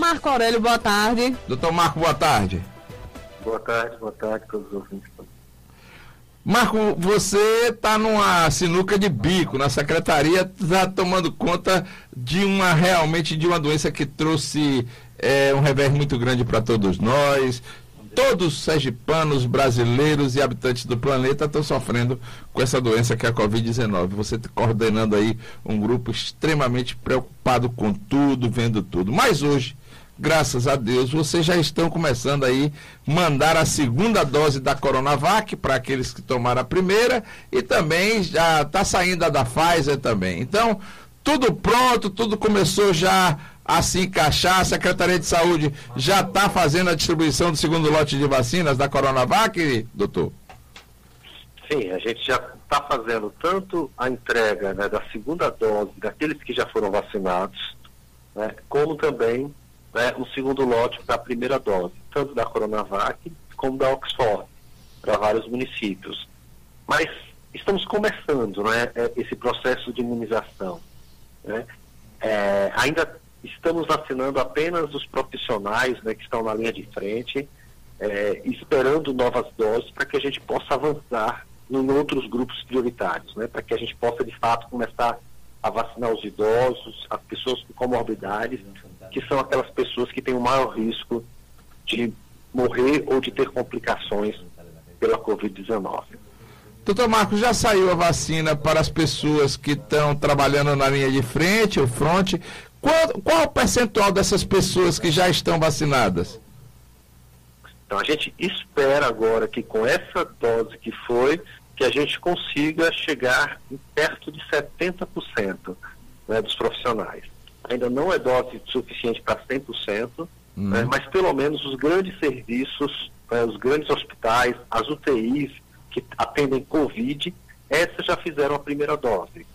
Marco Aurélio, boa tarde. Doutor Marco, boa tarde. Boa tarde, boa tarde a todos os ouvintes. Marco, você está numa sinuca de bico na secretaria, está tomando conta de uma realmente de uma doença que trouxe é, um revés muito grande para todos nós. Todos os sergipanos, brasileiros e habitantes do planeta estão sofrendo com essa doença que é a Covid-19. Você está coordenando aí um grupo extremamente preocupado com tudo, vendo tudo. Mas hoje, graças a Deus, vocês já estão começando aí mandar a segunda dose da Coronavac para aqueles que tomaram a primeira e também já está saindo a da Pfizer também. Então, tudo pronto, tudo começou já a se encaixar. A Secretaria de Saúde já está fazendo a distribuição do segundo lote de vacinas da Coronavac, doutor? Sim, a gente já está fazendo tanto a entrega né, da segunda dose daqueles que já foram vacinados, né, como também né, o segundo lote para a primeira dose, tanto da Coronavac como da Oxford, para vários municípios. Mas estamos começando né, é, esse processo de imunização. Né? É, ainda estamos vacinando apenas os profissionais né, que estão na linha de frente, é, esperando novas doses para que a gente possa avançar em outros grupos prioritários, né, para que a gente possa de fato começar a vacinar os idosos, as pessoas com comorbidades, que são aquelas pessoas que têm o maior risco de morrer ou de ter complicações pela Covid-19. Doutor Marcos, já saiu a vacina para as pessoas que estão trabalhando na linha de frente, ou fronte? Qual, qual o percentual dessas pessoas que já estão vacinadas? Então a gente espera agora que com essa dose que foi, que a gente consiga chegar em perto de 70% né, dos profissionais ainda não é dose suficiente para 100%, uhum. né, mas pelo menos os grandes serviços, né, os grandes hospitais, as UTIs que atendem Covid, essas já fizeram a primeira dose.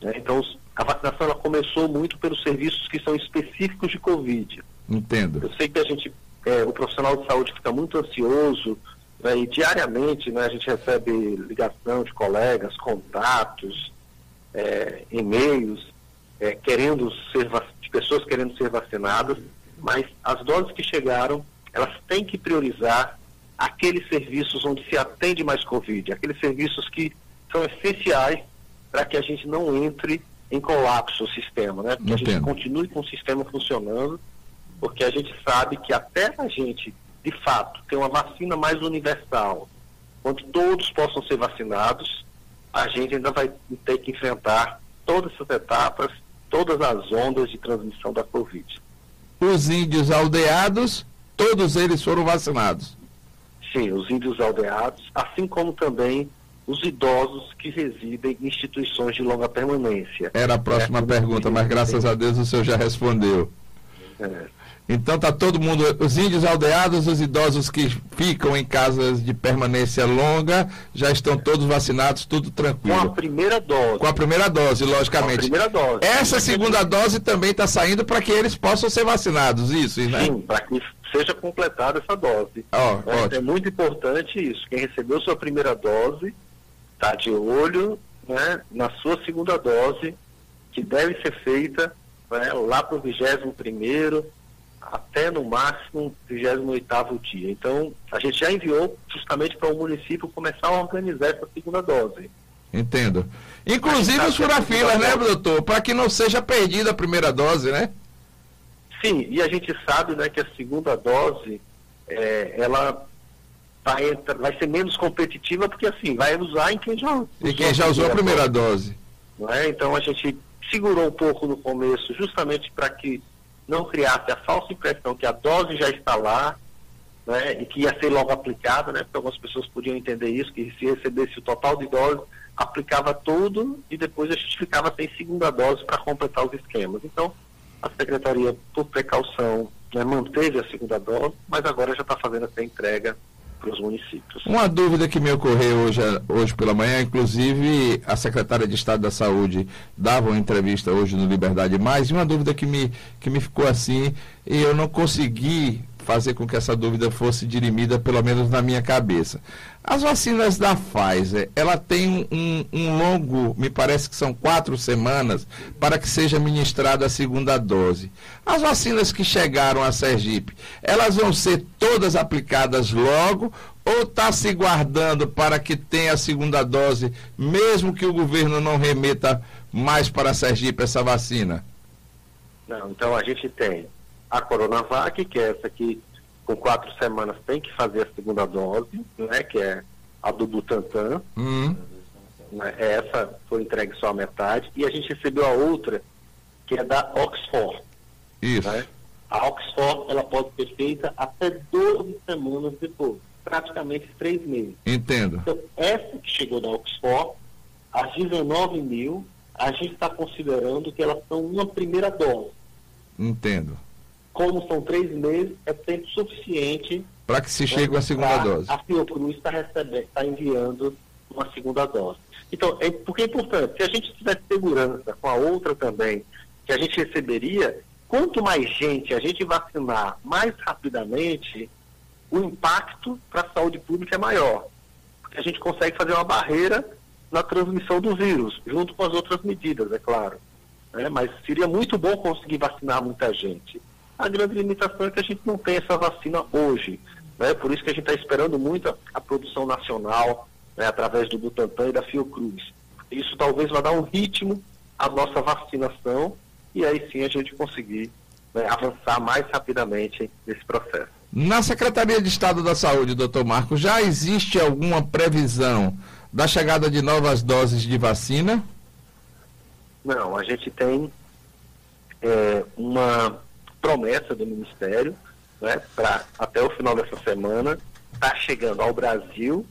Né? Então, a vacinação ela começou muito pelos serviços que são específicos de Covid. Entendo. Eu sei que a gente, é, o profissional de saúde fica muito ansioso né, e diariamente né, a gente recebe ligação de colegas, contatos, é, e-mails, é, querendo ser de pessoas querendo ser vacinadas, mas as doses que chegaram, elas têm que priorizar aqueles serviços onde se atende mais Covid, aqueles serviços que são essenciais para que a gente não entre em colapso o sistema, né? Que a gente continue com o sistema funcionando, porque a gente sabe que até a gente, de fato, ter uma vacina mais universal, onde todos possam ser vacinados, a gente ainda vai ter que enfrentar todas essas etapas todas as ondas de transmissão da Covid. Os índios aldeados, todos eles foram vacinados? Sim, os índios aldeados, assim como também os idosos que residem em instituições de longa permanência. Era a próxima é, pergunta, mas graças a Deus o senhor já respondeu. É. Então tá todo mundo, os índios aldeados, os idosos que ficam em casas de permanência longa, já estão todos vacinados, tudo tranquilo. Com a primeira dose. Com a primeira dose, logicamente. Com a primeira dose. Essa segunda dose também está saindo para que eles possam ser vacinados, isso, né? Sim, para que seja completada essa dose. Oh, é, é, muito importante isso. Quem recebeu sua primeira dose está de olho né, na sua segunda dose, que deve ser feita né, lá para o 21 primeiro até no máximo 28 dia. Então, a gente já enviou justamente para o município começar a organizar essa segunda dose. Entendo. Inclusive os furafilas, né, doutor? Para que não seja perdida a primeira dose, né? Sim, e a gente sabe né, que a segunda dose, é, ela vai, vai ser menos competitiva, porque assim, vai usar em quem já E quem já usou a primeira dose. dose. É? Então a gente segurou um pouco no começo, justamente para que não criasse a falsa impressão que a dose já está lá, né, e que ia ser logo aplicada, né, porque algumas pessoas podiam entender isso, que se recebesse o total de dose, aplicava tudo e depois a gente ficava sem segunda dose para completar os esquemas. Então, a Secretaria, por precaução, né, manteve a segunda dose, mas agora já está fazendo essa entrega para os municípios. Uma dúvida que me ocorreu hoje, hoje pela manhã, inclusive a secretária de Estado da Saúde dava uma entrevista hoje no Liberdade Mais, e uma dúvida que me, que me ficou assim, e eu não consegui fazer com que essa dúvida fosse dirimida, pelo menos na minha cabeça. As vacinas da Pfizer, ela tem um, um, longo, me parece que são quatro semanas, para que seja ministrada a segunda dose. As vacinas que chegaram a Sergipe, elas vão ser todas aplicadas logo ou está se guardando para que tenha a segunda dose, mesmo que o governo não remeta mais para Sergipe essa vacina? Não, então a gente tem a Coronavac, que é essa que com quatro semanas tem que fazer a segunda dose, né, que é a do Butantan. Uhum. Essa foi entregue só a metade. E a gente recebeu a outra, que é da Oxford. Isso. Né? A Oxford ela pode ser feita até 12 semanas depois, praticamente três meses. Entendo. Então, essa que chegou da Oxford, as 19 mil, a gente está considerando que elas são uma primeira dose. Entendo como são três meses, é tempo suficiente para que se chegue a segunda dose. A Fiocruz está recebendo, está enviando uma segunda dose. Então, é, porque é importante, se a gente tivesse segurança com a outra também, que a gente receberia, quanto mais gente a gente vacinar mais rapidamente, o impacto para a saúde pública é maior. Porque a gente consegue fazer uma barreira na transmissão do vírus, junto com as outras medidas, é claro. É, mas seria muito bom conseguir vacinar muita gente. A grande limitação é que a gente não tem essa vacina hoje. Né? Por isso que a gente está esperando muito a, a, produção nacional, né? através do Butantan e da Fiocruz. Isso talvez vá dar um ritmo à nossa vacinação e aí sim a gente conseguir né, avançar mais rapidamente nesse processo. Na Secretaria de Estado da Saúde, doutor Marco, já existe alguma previsão da chegada de novas doses de vacina? Não, a gente tem é, uma promessa do Ministério, né, para até o final dessa semana, estar tá chegando ao Brasil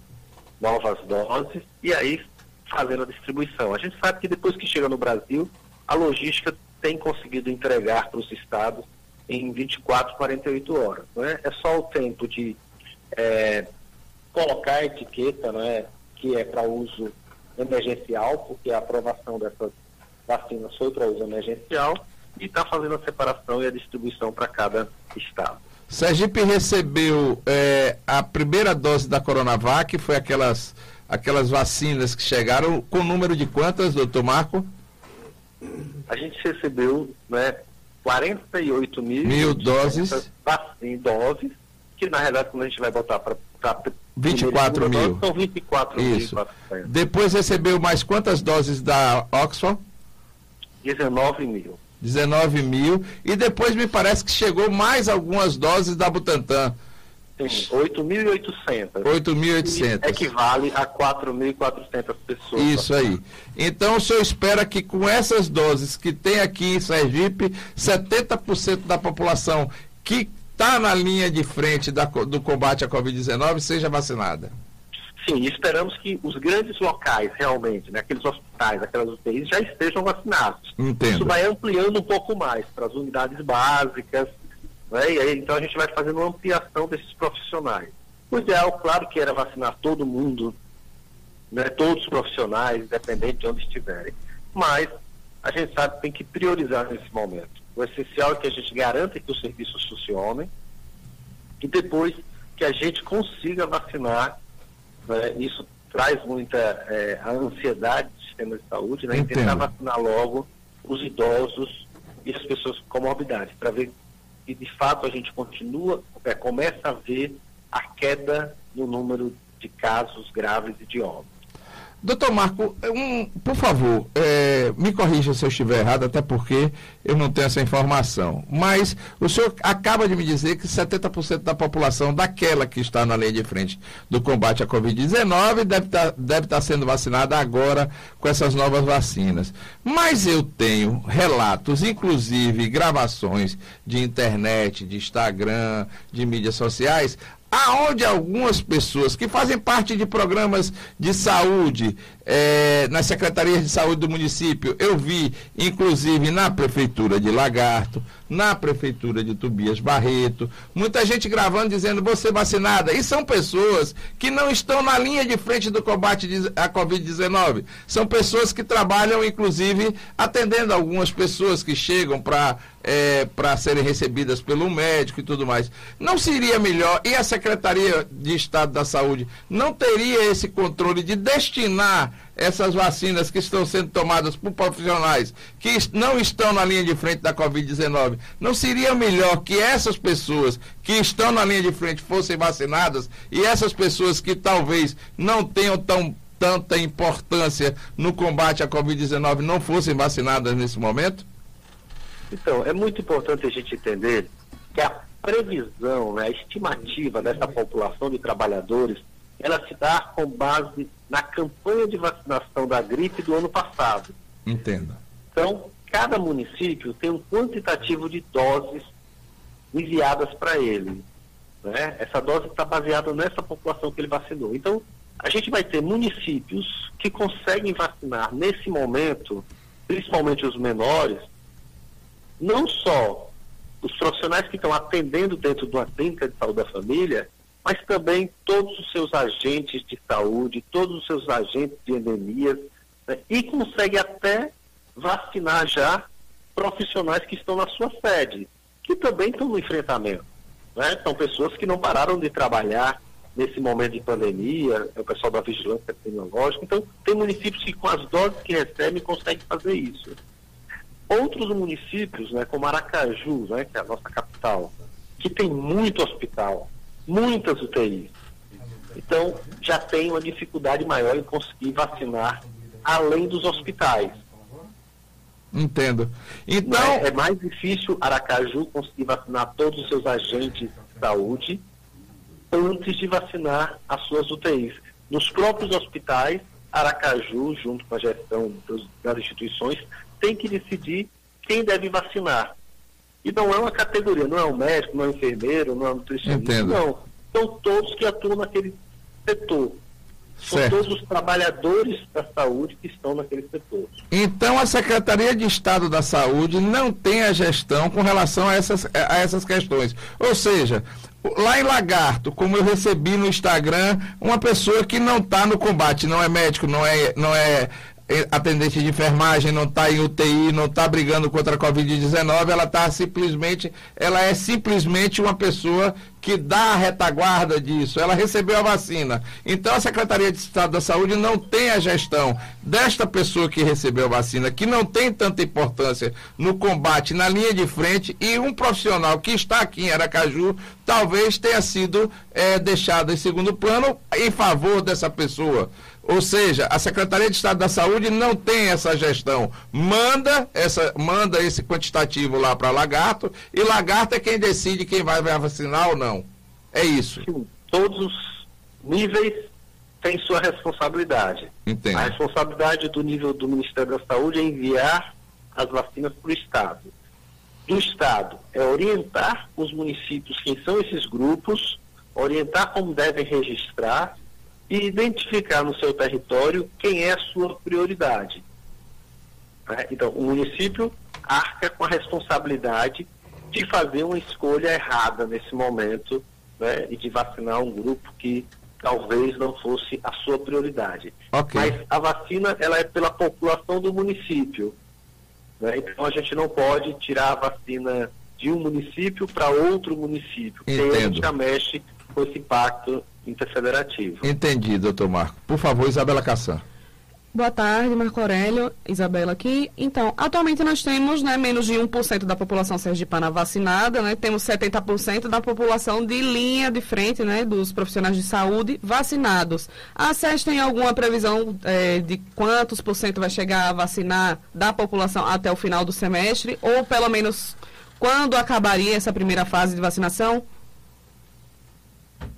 novas doses e aí fazendo a distribuição. A gente sabe que depois que chega no Brasil, a logística tem conseguido entregar para os estados em 24, 48 horas. Né? É só o tempo de é, colocar a etiqueta, né, que é para uso emergencial, porque a aprovação dessas vacinas foi para uso emergencial, e está fazendo a separação e a distribuição para cada estado. Sergipe recebeu é, a primeira dose da Coronavac, foi aquelas, aquelas vacinas que chegaram, com número de quantas, doutor Marco? A gente recebeu né, 48 mil, mil doses. doses, que na realidade quando a gente vai botar para 24 mil. Dose, são 24 Isso. mil. Depois recebeu mais quantas doses da Oxford? 19 mil. 19 mil. E depois me parece que chegou mais algumas doses da Butantan. Sim, 8.800. 8.800. Equivale a 4.400 pessoas. Isso aí. Então o senhor espera que com essas doses que tem aqui em Sergipe, 70% da população que está na linha de frente da, do combate à Covid-19 seja vacinada? Sim, esperamos que os grandes locais, realmente, né, aqueles hospitais, aquelas UTIs, já estejam vacinados. Entendo. Isso vai ampliando um pouco mais para as unidades básicas, né, e aí, então a gente vai fazendo uma ampliação desses profissionais. O ideal, claro, que era vacinar todo mundo, né, todos os profissionais, independente de onde estiverem. Mas a gente sabe que tem que priorizar nesse momento. O essencial é que a gente garanta que os serviços funcionem e depois que a gente consiga vacinar né? Isso traz muita é, ansiedade do sistema de saúde, né? tentar vacinar logo os idosos e as pessoas com comorbidade, para ver que de fato a gente continua, é, começa a ver a queda no número de casos graves e de óbitos. Doutor Marco, um, por favor, é, me corrija se eu estiver errado, até porque eu não tenho essa informação. Mas o senhor acaba de me dizer que 70% da população daquela que está na linha de frente do combate à Covid-19 deve estar tá, deve tá sendo vacinada agora com essas novas vacinas. Mas eu tenho relatos, inclusive gravações de internet, de Instagram, de mídias sociais, aonde algumas pessoas que fazem parte de programas de saúde é, nas secretarias de saúde do município, eu vi, inclusive na prefeitura de Lagarto, na prefeitura de Tobias Barreto, muita gente gravando dizendo você vacinada. E são pessoas que não estão na linha de frente do combate à Covid-19. São pessoas que trabalham, inclusive, atendendo algumas pessoas que chegam para é, para serem recebidas pelo médico e tudo mais. Não seria melhor, e a Secretaria de Estado da Saúde não teria esse controle de destinar essas vacinas que estão sendo tomadas por profissionais que não estão na linha de frente da Covid-19? Não seria melhor que essas pessoas que estão na linha de frente fossem vacinadas e essas pessoas que talvez não tenham tão tanta importância no combate à Covid-19 não fossem vacinadas nesse momento? Então, é muito importante a gente entender que a previsão, né, a estimativa dessa população de trabalhadores, ela se dá com base na campanha de vacinação da gripe do ano passado. Entendo. Então, cada município tem um quantitativo de doses enviadas para ele. Né? Essa dose está baseada nessa população que ele vacinou. Então, a gente vai ter municípios que conseguem vacinar nesse momento, principalmente os menores, não só os profissionais que estão atendendo dentro de uma clínica de saúde da família, mas também todos os seus agentes de saúde, todos os seus agentes de endemias, né, e consegue até vacinar já profissionais que estão na sua sede, que também estão no enfrentamento. Né? São pessoas que não pararam de trabalhar nesse momento de pandemia, é o pessoal da vigilância epidemiológica. Então, tem municípios que com as doses que recebem conseguem fazer isso. Outros municípios, né, como Aracaju, né, que é a nossa capital, que tem muito hospital, muitas UTIs. Então, já tem uma dificuldade maior em conseguir vacinar além dos hospitais. Entendo. Então. É, é mais difícil Aracaju conseguir vacinar todos os seus agentes de saúde antes de vacinar as suas UTIs. Nos próprios hospitais, Aracaju, junto com a gestão das instituições, tem que decidir quem deve vacinar. E não é uma categoria, não é um médico, não é um enfermeiro, não é um nutricionista, Entendo. não. São todos que atuam naquele setor. São certo. todos os trabalhadores da saúde que estão naquele setor. Então a Secretaria de Estado da Saúde não tem a gestão com relação a essas, a essas questões. Ou seja, lá em Lagarto, como eu recebi no Instagram, uma pessoa que não está no combate, não é médico, não é, não é atendente de enfermagem, não está em UTI, não está brigando contra a Covid-19, ela está simplesmente, ela é simplesmente uma pessoa que dá a retaguarda disso, ela recebeu a vacina. Então a Secretaria de Estado da Saúde não tem a gestão desta pessoa que recebeu a vacina, que não tem tanta importância no combate na linha de frente, e um profissional que está aqui em Aracaju talvez tenha sido é, deixado em segundo plano em favor dessa pessoa. Ou seja, a Secretaria de Estado da Saúde não tem essa gestão. Manda, essa, manda esse quantitativo lá para Lagarto e Lagarto é quem decide quem vai vacinar ou não. É isso. Sim, todos os níveis têm sua responsabilidade. Entendo. A responsabilidade do nível do Ministério da Saúde é enviar as vacinas para o Estado. Do Estado é orientar os municípios quem são esses grupos, orientar como devem registrar e identificar no seu território quem é a sua prioridade. Né? Então, o município arca com a responsabilidade de fazer uma escolha errada nesse momento né? e de vacinar um grupo que talvez não fosse a sua prioridade. Okay. Mas a vacina ela é pela população do município. Né? Então a gente não pode tirar a vacina de um município para outro município. Entendo. Porque a gente já mexe com esse pacto interfederativo. Entendi, doutor Marco. Por favor, Isabela Cassan. Boa tarde, Marco Aurélio, Isabela aqui. Então, atualmente nós temos né, menos de 1% da população sergipana vacinada, né, temos 70% da população de linha de frente, né, dos profissionais de saúde vacinados. A SES tem alguma previsão é, de quantos por cento vai chegar a vacinar da população até o final do semestre? Ou pelo menos quando acabaria essa primeira fase de vacinação?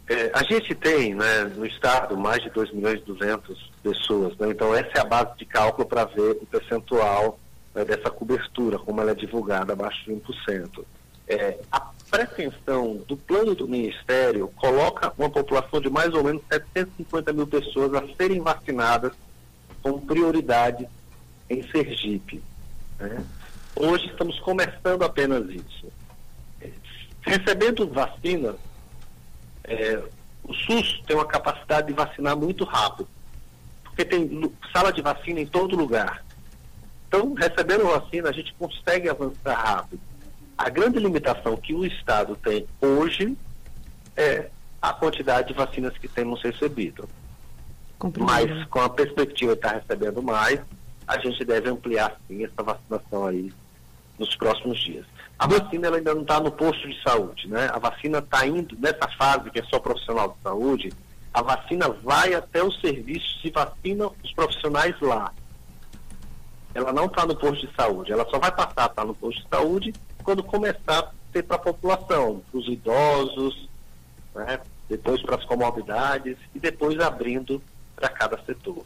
É, a gente tem né, no estado mais de 2 milhões e 200 pessoas, né, então essa é a base de cálculo para ver o percentual né, dessa cobertura, como ela é divulgada, abaixo de 1%. É, a pretensão do plano do Ministério coloca uma população de mais ou menos 750 mil pessoas a serem vacinadas com prioridade em Sergipe. Né? Hoje estamos começando apenas isso. Recebendo vacinas, é, o SUS tem uma capacidade de vacinar muito rápido, porque tem sala de vacina em todo lugar. Então, recebendo a vacina, a gente consegue avançar rápido. A grande limitação que o Estado tem hoje é a quantidade de vacinas que temos recebido. Mas com a perspectiva de estar recebendo mais, a gente deve ampliar sim essa vacinação aí nos próximos dias. A vacina ela ainda não está no posto de saúde, né? A vacina está indo nessa fase que é só profissional de saúde, a vacina vai até os serviços e vacina os profissionais lá. Ela não está no posto de saúde, ela só vai passar a estar no posto de saúde quando começar a ser para a população, para os idosos, né? depois para as comorbidades e depois abrindo para cada setor.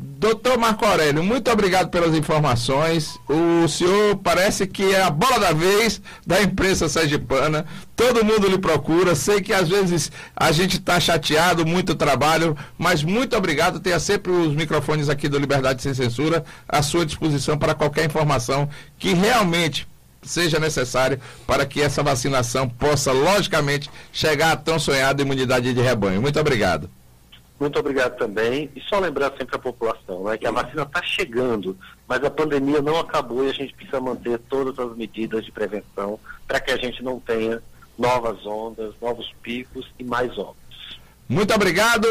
Doutor Marco Aurélio, muito obrigado pelas informações. O senhor parece que é a bola da vez da imprensa sergipana. Todo mundo lhe procura. Sei que às vezes a gente está chateado, muito trabalho, mas muito obrigado. Tenha sempre os microfones aqui do Liberdade Sem Censura à sua disposição para qualquer informação que realmente seja necessário para que essa vacinação possa, logicamente, chegar à tão sonhada imunidade de rebanho. Muito obrigado. Muito obrigado também. E só lembrar sempre a população né, que a vacina está chegando, mas a pandemia não acabou e a gente precisa manter todas as medidas de prevenção para que a gente não tenha novas ondas, novos picos e mais óbitos. Muito obrigado.